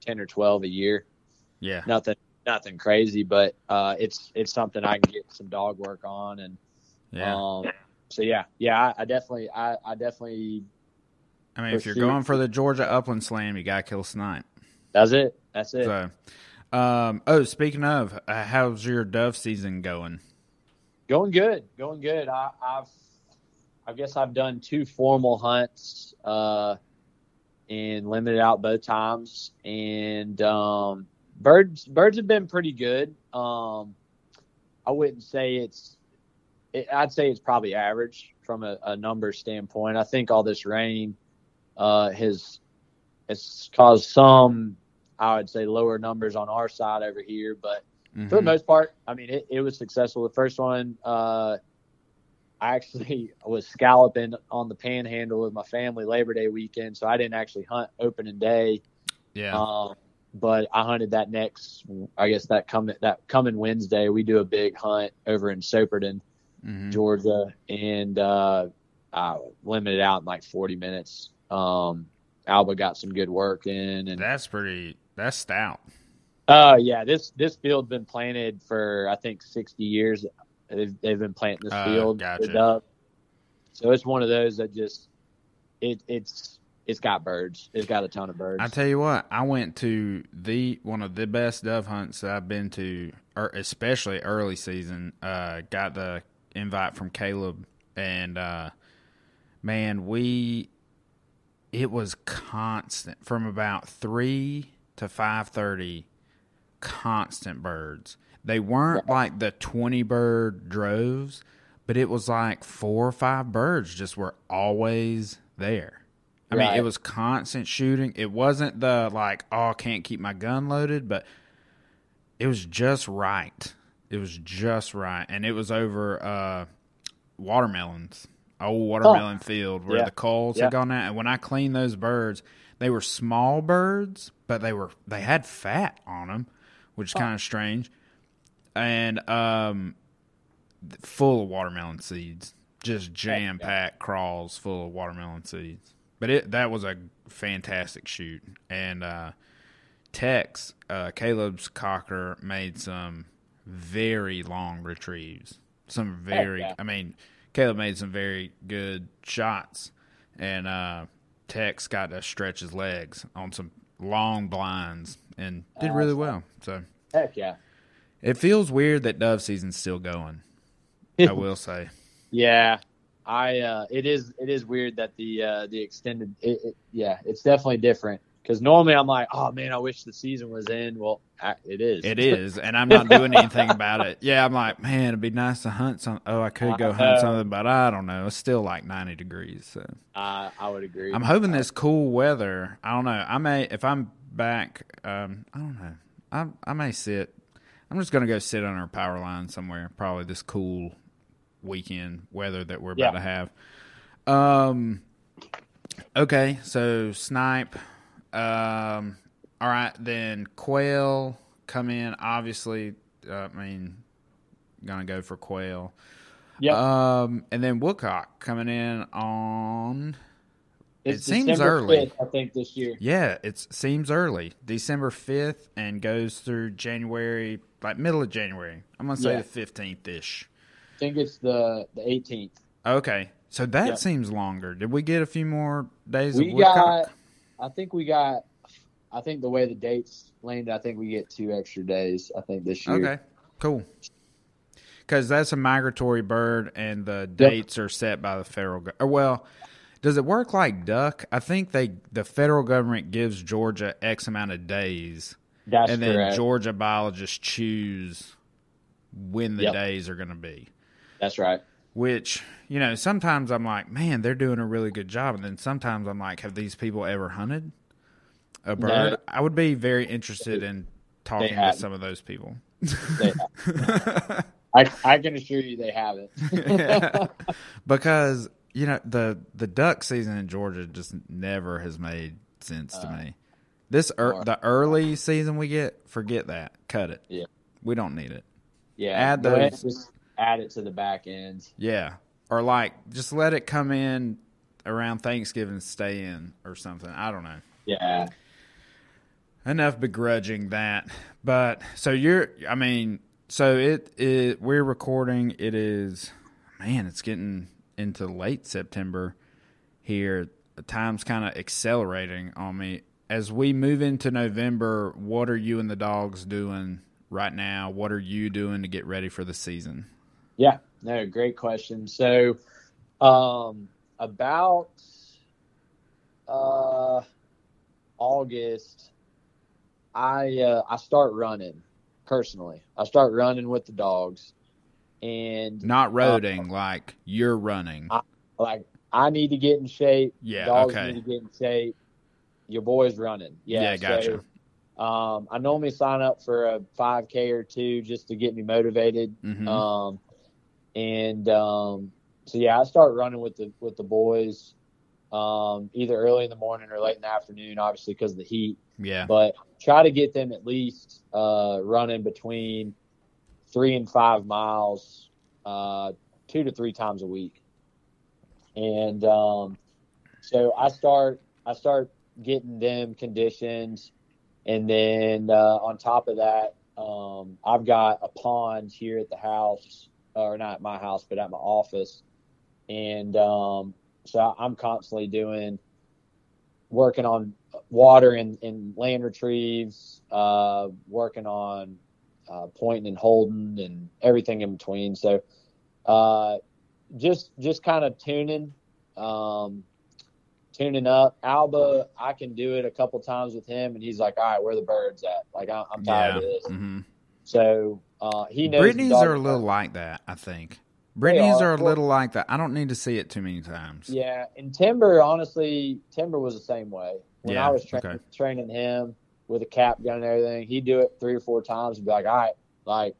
ten or twelve a year. Yeah. Nothing, nothing crazy, but uh, it's it's something I can get some dog work on, and Yeah. um, so yeah, yeah, I, I definitely, I, I definitely I mean, if you're going for the Georgia Upland Slam, you gotta kill snipe. that's it, that's it. So, um, oh, speaking of, uh, how's your dove season going? Going good, going good. I, I've, I guess I've done two formal hunts, uh, and limited out both times, and um, birds, birds have been pretty good. Um, I wouldn't say it's, it, I'd say it's probably average from a, a number standpoint. I think all this rain, uh, has, has caused some, I would say, lower numbers on our side over here, but for the Mhm. most part, I mean, it, it was successful. The first one, uh, I actually was scalloping on the panhandle with my family Labor Day weekend, so I didn't actually hunt opening day. Yeah. Um, but I hunted that next, I guess that coming that coming Wednesday, we do a big hunt over in Soperton, Mhm. Georgia, and uh, I limited out in like 40 minutes. Um, Alba got some good work in, and That's pretty. That's stout. Oh yeah, this this field's been planted for I think sixty years. They've, they've been planting this Oh, field. gotcha. dove. So it's one of those that just it it's it's got birds. It's got a ton of birds. I tell you what, I went to the one of the best dove hunts that I've been to, or especially early season. Uh, got the invite from Caleb, and uh, man, we it was constant from about three to five thirty. Constant birds. They weren't like the twenty bird droves, but it was like four or five birds just were always there. I mean, it was constant shooting. It wasn't the like, oh, I can't keep my gun loaded, but it was just right. It was just right, and it was over uh, watermelons, old watermelon field where Yeah. the culls Yeah. had gone out. And when I cleaned those birds, they were small birds, but they were they had fat on them, which is kind of strange, and um, full of watermelon seeds, just jam packed crawls full of watermelon seeds. But it that was a fantastic shoot, and uh, Tex uh, Caleb's cocker made some very long retrieves. Some very, yeah. I mean, Caleb made some very good shots, and uh, Tex got to stretch his legs on some long blinds and did really well. So heck yeah, it feels weird that dove season's still going. I will say. Yeah, I uh, it is it is weird that the uh, the extended it, it, yeah it's definitely different because normally I'm like oh man I wish the season was in well it is it is and I'm not doing anything about it yeah I'm like man it'd be nice to hunt some oh I could go hunt something but I don't know it's still like 90 degrees so uh, I would agree I'm hoping this cool weather I don't know I may if I'm back um, I don't know I I may sit I'm just gonna go sit on our power line somewhere probably this cool weekend weather that we're about yeah. to have. Um, okay, so snipe. Um, all right, then quail come in. Obviously, uh, I mean, gonna go for quail. Yeah. Um, and then woodcock coming in on. It's it seems December early. 5th, I think this year. Yeah, it seems early. December fifth and goes through January, like middle of January. I'm gonna say yeah. the fifteenth ish I think it's the the 18th. Okay, so that yep. seems longer. Did we get a few more days? Of woodcock? We got. I think we got. I think the way the dates landed, I think we get two extra days. I think this year. Okay, cool. Because that's a migratory bird, and the dates yep. are set by the federal. Go- well, does it work like duck? I think they the federal government gives Georgia X amount of days, that's and then correct. Georgia biologists choose when the yep. days are going to be. That's right. Which, you know, sometimes I'm like, man, they're doing a really good job. And then sometimes I'm like, have these people ever hunted a bird? No. I would be very interested in talking to some of those people. I, I can assure you they haven't. yeah. Because, you know, the, the duck season in Georgia just never has made sense to uh, me. This er, the early season we get, forget that. Cut it. Yeah. We don't need it. Yeah. Add those add it to the back end. Yeah. Or like just let it come in around Thanksgiving, stay in or something. I don't know. Yeah. Enough begrudging that. But so you're I mean, so it we're recording it is man, it's getting into late September here. The time's kind of accelerating on me. As we move into November, what are you and the dogs doing right now? What are you doing to get ready for the season? Yeah, no, great question. So, um, about uh, August, I uh, I start running personally. I start running with the dogs, and not uh, roading uh, like you're running. I, like I need to get in shape. Yeah, dogs okay. need to get in shape. Your boy's running. Yeah, yeah gotcha. So, um, I normally sign up for a 5K or two just to get me motivated. Mm-hmm. Um, and um, so yeah, I start running with the with the boys um, either early in the morning or late in the afternoon, obviously because of the heat. Yeah. But try to get them at least uh, running between three and five miles, uh, two to three times a week. And um, so I start I start getting them conditioned, and then uh, on top of that, um, I've got a pond here at the house or not at my house, but at my office. And um, so I'm constantly doing working on water and, and land retrieves, uh, working on uh, pointing and holding and everything in between. So uh, just just kind of tuning, um, tuning up. Alba, I can do it a couple times with him, and he's like, "All right, where the birds at? Like, I'm tired yeah. of this." Mm-hmm. So uh, he knows. Brittany's are a little like that, I think. Brittany's are. are. a little like that. I don't need to see it too many times. Yeah, and Timber, honestly, Timber was the same way. When yeah, I was tra- okay. training him with a cap gun and everything, he'd do it three or four times and be like, "All right, like,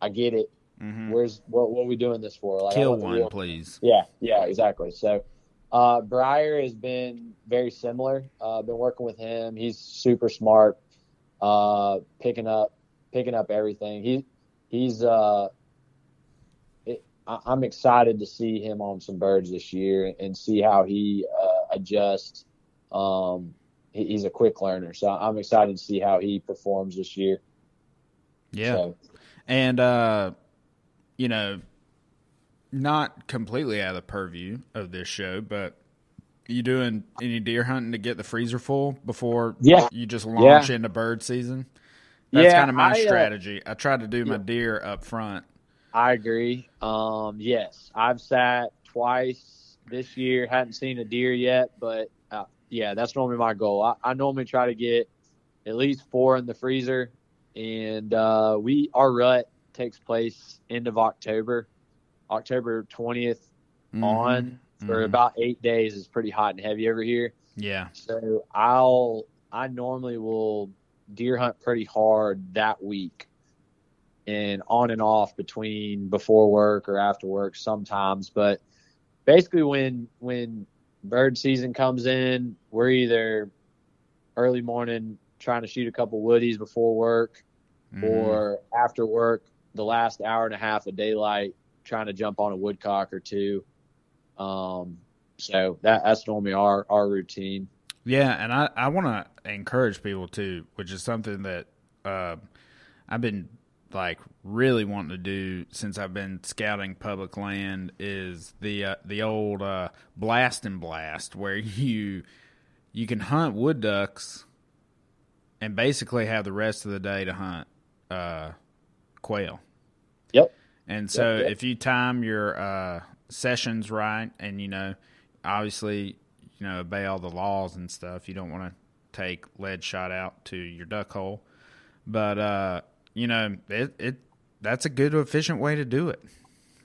I get it. Mm-hmm. Where's what? What are we doing this for? Like, Kill one, please." Yeah, yeah, exactly. So, uh, Briar has been very similar. Uh, been working with him. He's super smart. Uh, picking up picking up everything. He he's uh, I, am excited to see him on some birds this year and see how he uh, adjusts. Um, he, he's a quick learner, so I'm excited to see how he performs this year. Yeah, so. and uh, you know, not completely out of the purview of this show, but You doing any deer hunting to get the freezer full before Yeah. you just launch Yeah. into bird season? That's Yeah, kind of my I, uh, strategy. I try to do my deer up front. I agree. Um, yes, I've sat twice this year. Hadn't seen a deer yet, but uh, yeah, that's normally my goal. I, I normally try to get at least four in the freezer, and uh, we our rut takes place end of October, October 20th Mhm. on for Mhm. about eight days. It's pretty hot and heavy over here. Yeah. So I'll I normally will deer hunt pretty hard that week and on and off between before work or after work sometimes. But basically when when bird season comes in, we're either early morning trying to shoot a couple woodies before work Mhm. or after work the last hour and a half of daylight trying to jump on a woodcock or two. Um so that that's normally our our routine. Yeah, and I, I want to encourage people too, which is something that uh, I've been like really wanting to do since I've been scouting public land is the uh, the old uh, blast and blast where you you can hunt wood ducks and basically have the rest of the day to hunt uh, quail. Yep. And so Yep, yep. if you time your uh, sessions right, and you know, obviously, you know, obey all the laws and stuff, you don't want to take lead shot out to your duck hole. But uh, you know, it, it that's a good efficient way to do it.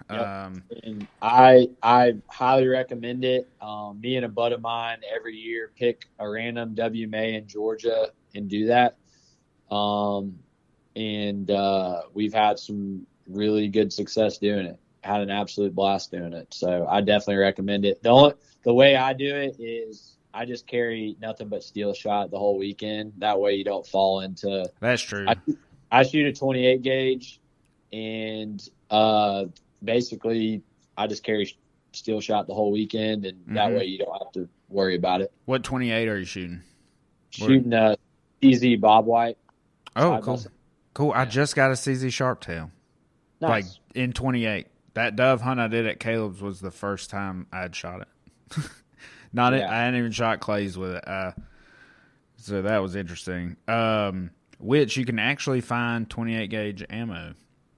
Yep. Um, and I I highly recommend it. Um, me and a bud of mine every year pick a random WMA in Georgia and do that. Um, and uh, we've had some really good success doing it. Had an absolute blast doing it. So I definitely recommend it. The only, the way I do it is I just carry nothing but steel shot the whole weekend. That way you don't fall into that's true. I, I shoot a 28 gauge, and uh, basically I just carry steel shot the whole weekend, and that Mhm. way you don't have to worry about it. what twenty eight are you shooting? Shooting a CZ Bobwhite. Oh, cool, side. cool. I just got a CZ Sharptail. like Nice. in 28 that dove hunt i did at caleb's was the first time I'd shot it not it i hadn't even shot clays with it uh, so that was interesting um, which you can actually find 28 gauge ammo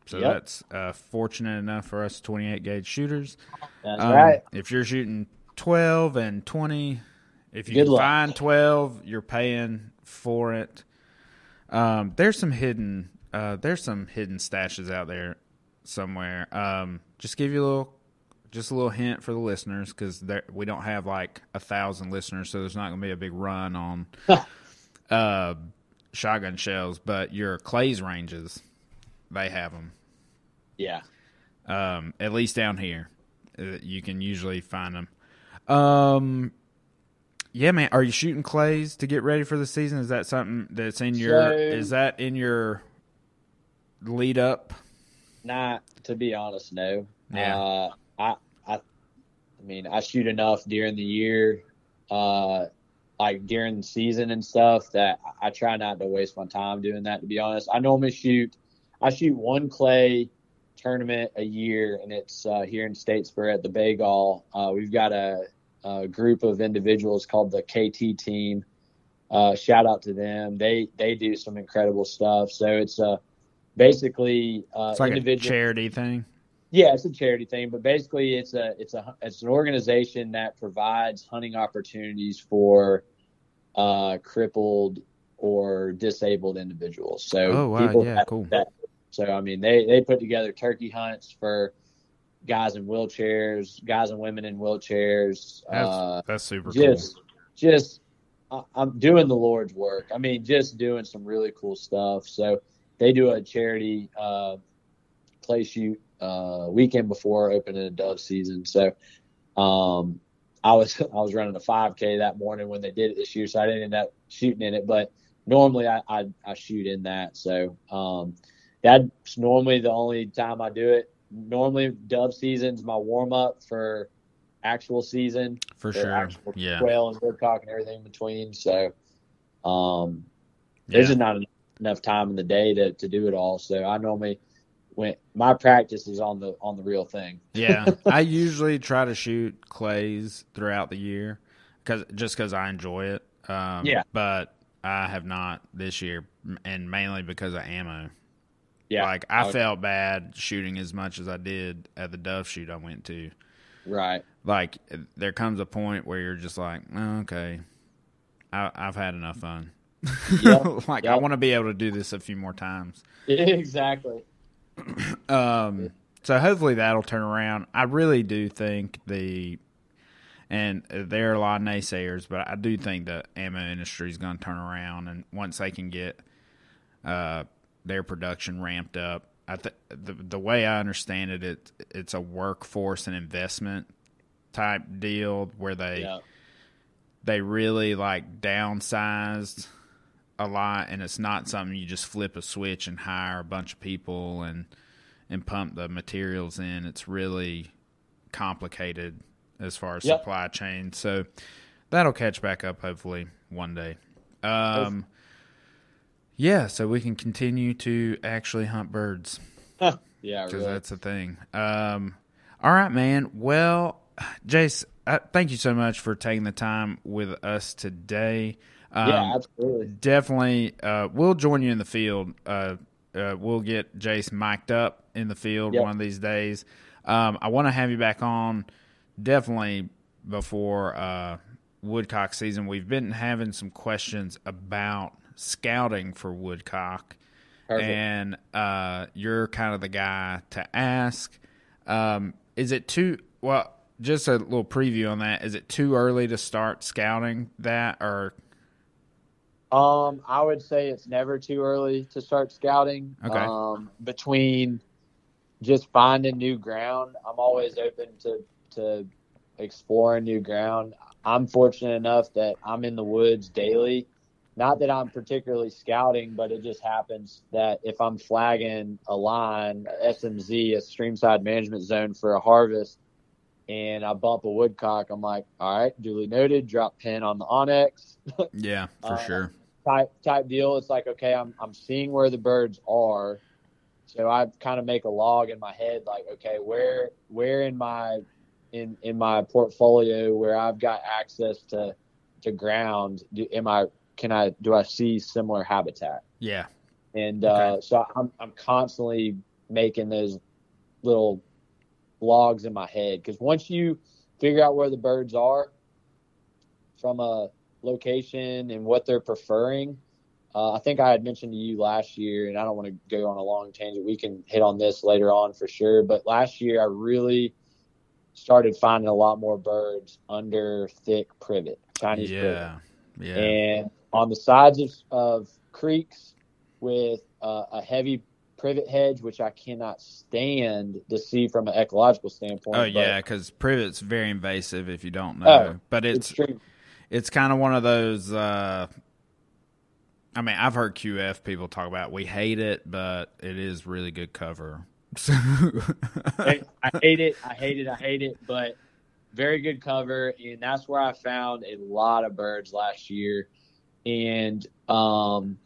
so Yep. that's uh, fortunate enough for us 28 gauge shooters That's Um, right. if you're shooting 12 and 20 if you Good can luck. find 12 you're paying for it um, there's some hidden uh, there's some hidden stashes out there somewhere um, just give you a little just a little hint for the listeners because we don't have like a thousand listeners so there's not going to be a big run on uh, shotgun shells but your clays ranges they have them Yeah. um, at least down here. Uh, you can usually find them. Um, yeah, man. Are you shooting clays to get ready for the season? Is that something that's in your? So- is that in your lead up? Not to be honest, no. Yeah. Uh, I I I mean I shoot enough during the year, uh, like during the season and stuff that I try not to waste my time doing that. To be honest, I normally shoot I shoot one clay tournament a year, and it's uh, here in Statesboro at the Bagall. Uh, we've got a, a group of individuals called the KT team. Uh, shout out to them. They they do some incredible stuff. So it's uh, basically uh, It's like a individual. charity thing. Yeah, it's a charity thing, but basically it's a it's a it's an organization that provides hunting opportunities for uh, crippled or disabled individuals. So Oh, wow. people Yeah, that- cool. that- so I mean, they they put together turkey hunts for guys in wheelchairs, guys and women in wheelchairs. That's uh, that's super just just I- I'm doing the Lord's work. I mean, just doing some really cool stuff. So they do a charity uh, clay shoot uh, weekend before opening a dove season. So um, I was I was running a 5K that morning when they did it this year, so I didn't end up shooting in it. But normally I I, I shoot in that. So um, that's normally the only time I do it. Normally dove season's my warm up for actual season. For sure. Yeah. quail and woodcock and everything in between. So, um, there's just not enough time in the day to, to do it all. So I normally when my practice is on the on the real thing. yeah, I usually try to shoot clays throughout the year. cause just because I enjoy it. Um, Yeah. but I have not this year, and mainly because of ammo. Yeah, Like I Okay. felt bad shooting as much as I did at the dove shoot I went to. right. Like there comes a point where you're just like, oh, okay, I, I've had enough fun. Yep. like I want to be able to do this a few more times. exactly. Um, so hopefully that'll turn around. I really do think the, and there are a lot of naysayers, but I do think the ammo industry is going to turn around, and once they can get uh, their production ramped up, I th- the the way I understand it, it it's a workforce and investment type deal where they Yeah. they really like downsized a lot and it's not something you just flip a switch and hire a bunch of people and and pump the materials in it's really complicated as far as Yep. supply chain so that'll catch back up hopefully one day um yeah so we can continue to actually hunt birds Yeah, because really. that's the thing. Um, all right, man. Well, Jase, uh, thank you so much for taking the time with us today. Um, yeah, absolutely. definitely. Uh, we'll join you in the field. Uh, uh, we'll get Jase mic'd up in the field Yep. one of these days. Um, I want to have you back on definitely before uh, woodcock season. We've been having some questions about scouting for woodcock Perfect. and uh, you're kind of the guy to ask. Um, is it too well? Just a little preview on that. Is it too early to start scouting that, or Um, I would say it's never too early to start scouting. Okay. Um, between just finding new ground, I'm always open to to exploring new ground. I'm fortunate enough that I'm in the woods daily. Not that I'm particularly scouting, but it just happens that if I'm flagging a line, a SMZ, a streamside management zone for a harvest, and I bump a woodcock, I'm like, all right, duly noted, drop pin on the onX yeah, for Uh, sure. Type type deal. It's like okay, I'm I'm seeing where the birds are, so I kind of make a log in my head, like okay, where where in my in in my portfolio where I've got access to to ground, do, am I can I do I see similar habitat? Yeah, And uh, so I'm I'm constantly making those little logs in my head because once you figure out where the birds are from a location and what they're preferring, uh, I think I had mentioned to you last year, and I don't want to go on a long tangent. We can hit on this later on for sure. But last year, I really started finding a lot more birds under thick privet, Chinese privet yeah, yeah. and on the sides of, of creeks with uh, a heavy privet hedge, which I cannot stand to see from an ecological standpoint. Oh yeah, because privet's very invasive if you don't know. Oh, but it's extreme. It's kind of one of those. Uh, I mean, I've heard QF people talk about we hate it, but it is really good cover. I I hate it. I hate it. I hate it. But very good cover, and that's where I found a lot of birds last year. And um,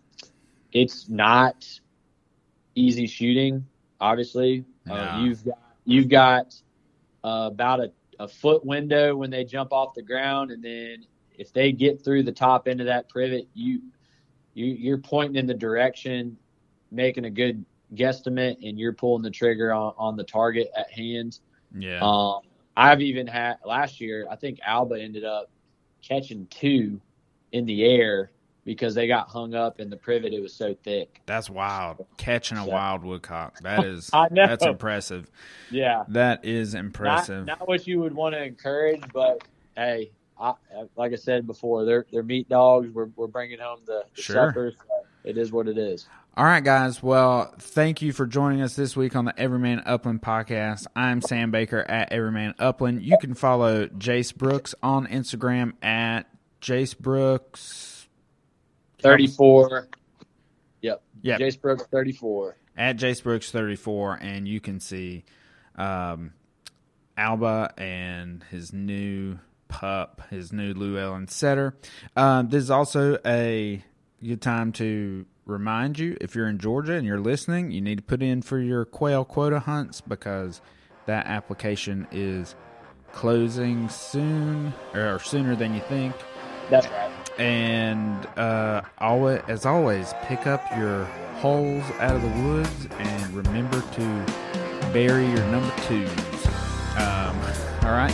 it's not easy shooting. Obviously, uh, you've got you've got uh, about a, a foot window when they jump off the ground, and then if they get through the top end of that privet, you you you're pointing in the direction, making a good guesstimate, and you're pulling the trigger on, on the target at hand. yeah, Um, I've even had last year. I think Alba ended up catching two in the air because they got hung up in the privet. It was so thick. that's wild. Catching a So- wild woodcock. That is I know. that's impressive. Yeah, That is not, impressive. not what you would want to encourage, but hey, I, like I said before, they're they're meat dogs. We're we're bringing home the, the Sure. suppers. So it is what it is. All right, guys. Well, thank you for joining us this week on the Everyman Upland podcast. I'm Sam Baker at Everyman Upland. You can follow Jase Brooks on Instagram at Jase Brooks. Thirty four. Yep. Yep. Jase Brooks thirty four. at Jase Brooks 34, and you can see um, Alba and his new pup, his new Llewellyn setter. Um, this is also a good time to remind you if you're in Georgia and you're listening, you need to put in for your quail quota hunts because that application is closing soon or sooner than you think. That's right. And uh, always, as always, pick up your holes out of the woods and remember to bury your number twos. Um, all right,